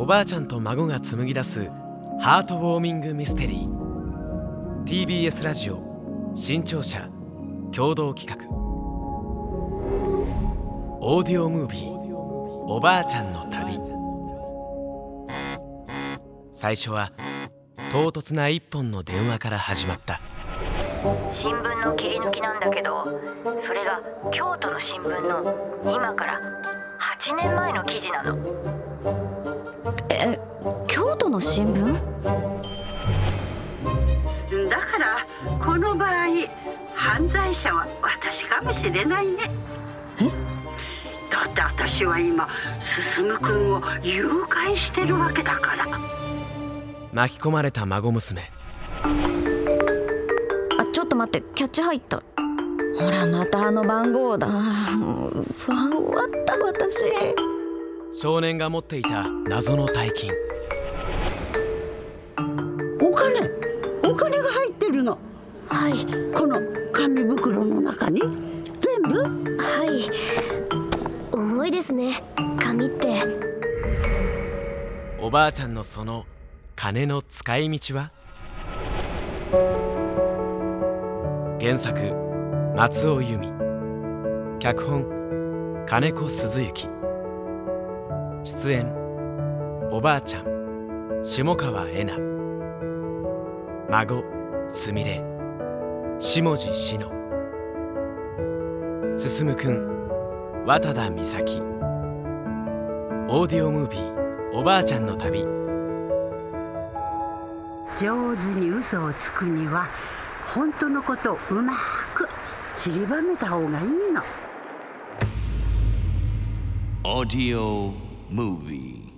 おばあちゃんと孫が紡ぎ出すハートウォーミングミステリー。TBS ラジオ新潮社共同企画。オーディオムービーおばあちゃんの旅。最初は唐突な一本の電話から始まった。新聞の切り抜きなんだけどそれが京都の新聞の今から8年前の記事なの。の新聞？だからこの場合犯罪者は私かもしれないね。え？だって私は今進君を誘拐してるわけだから。巻き込まれた孫娘。あちょっと待ってキャッチ入った。ほらまたあの番号だ。もう不安終わった私。少年が持っていた謎の大金入ってるの。はい。この紙袋の中に。全部？はい。重いですね。紙って。おばあちゃんのその金の使い道は？原作松尾由美。脚本金子鈴之出演おばあちゃん下川恵那孫すみれ。下地志乃。進くん。渡田美咲。オーディオムービー。おばあちゃんの旅。上手に嘘をつくには本当のことをうまく散りばめた方がいいの。Audio Movie. パン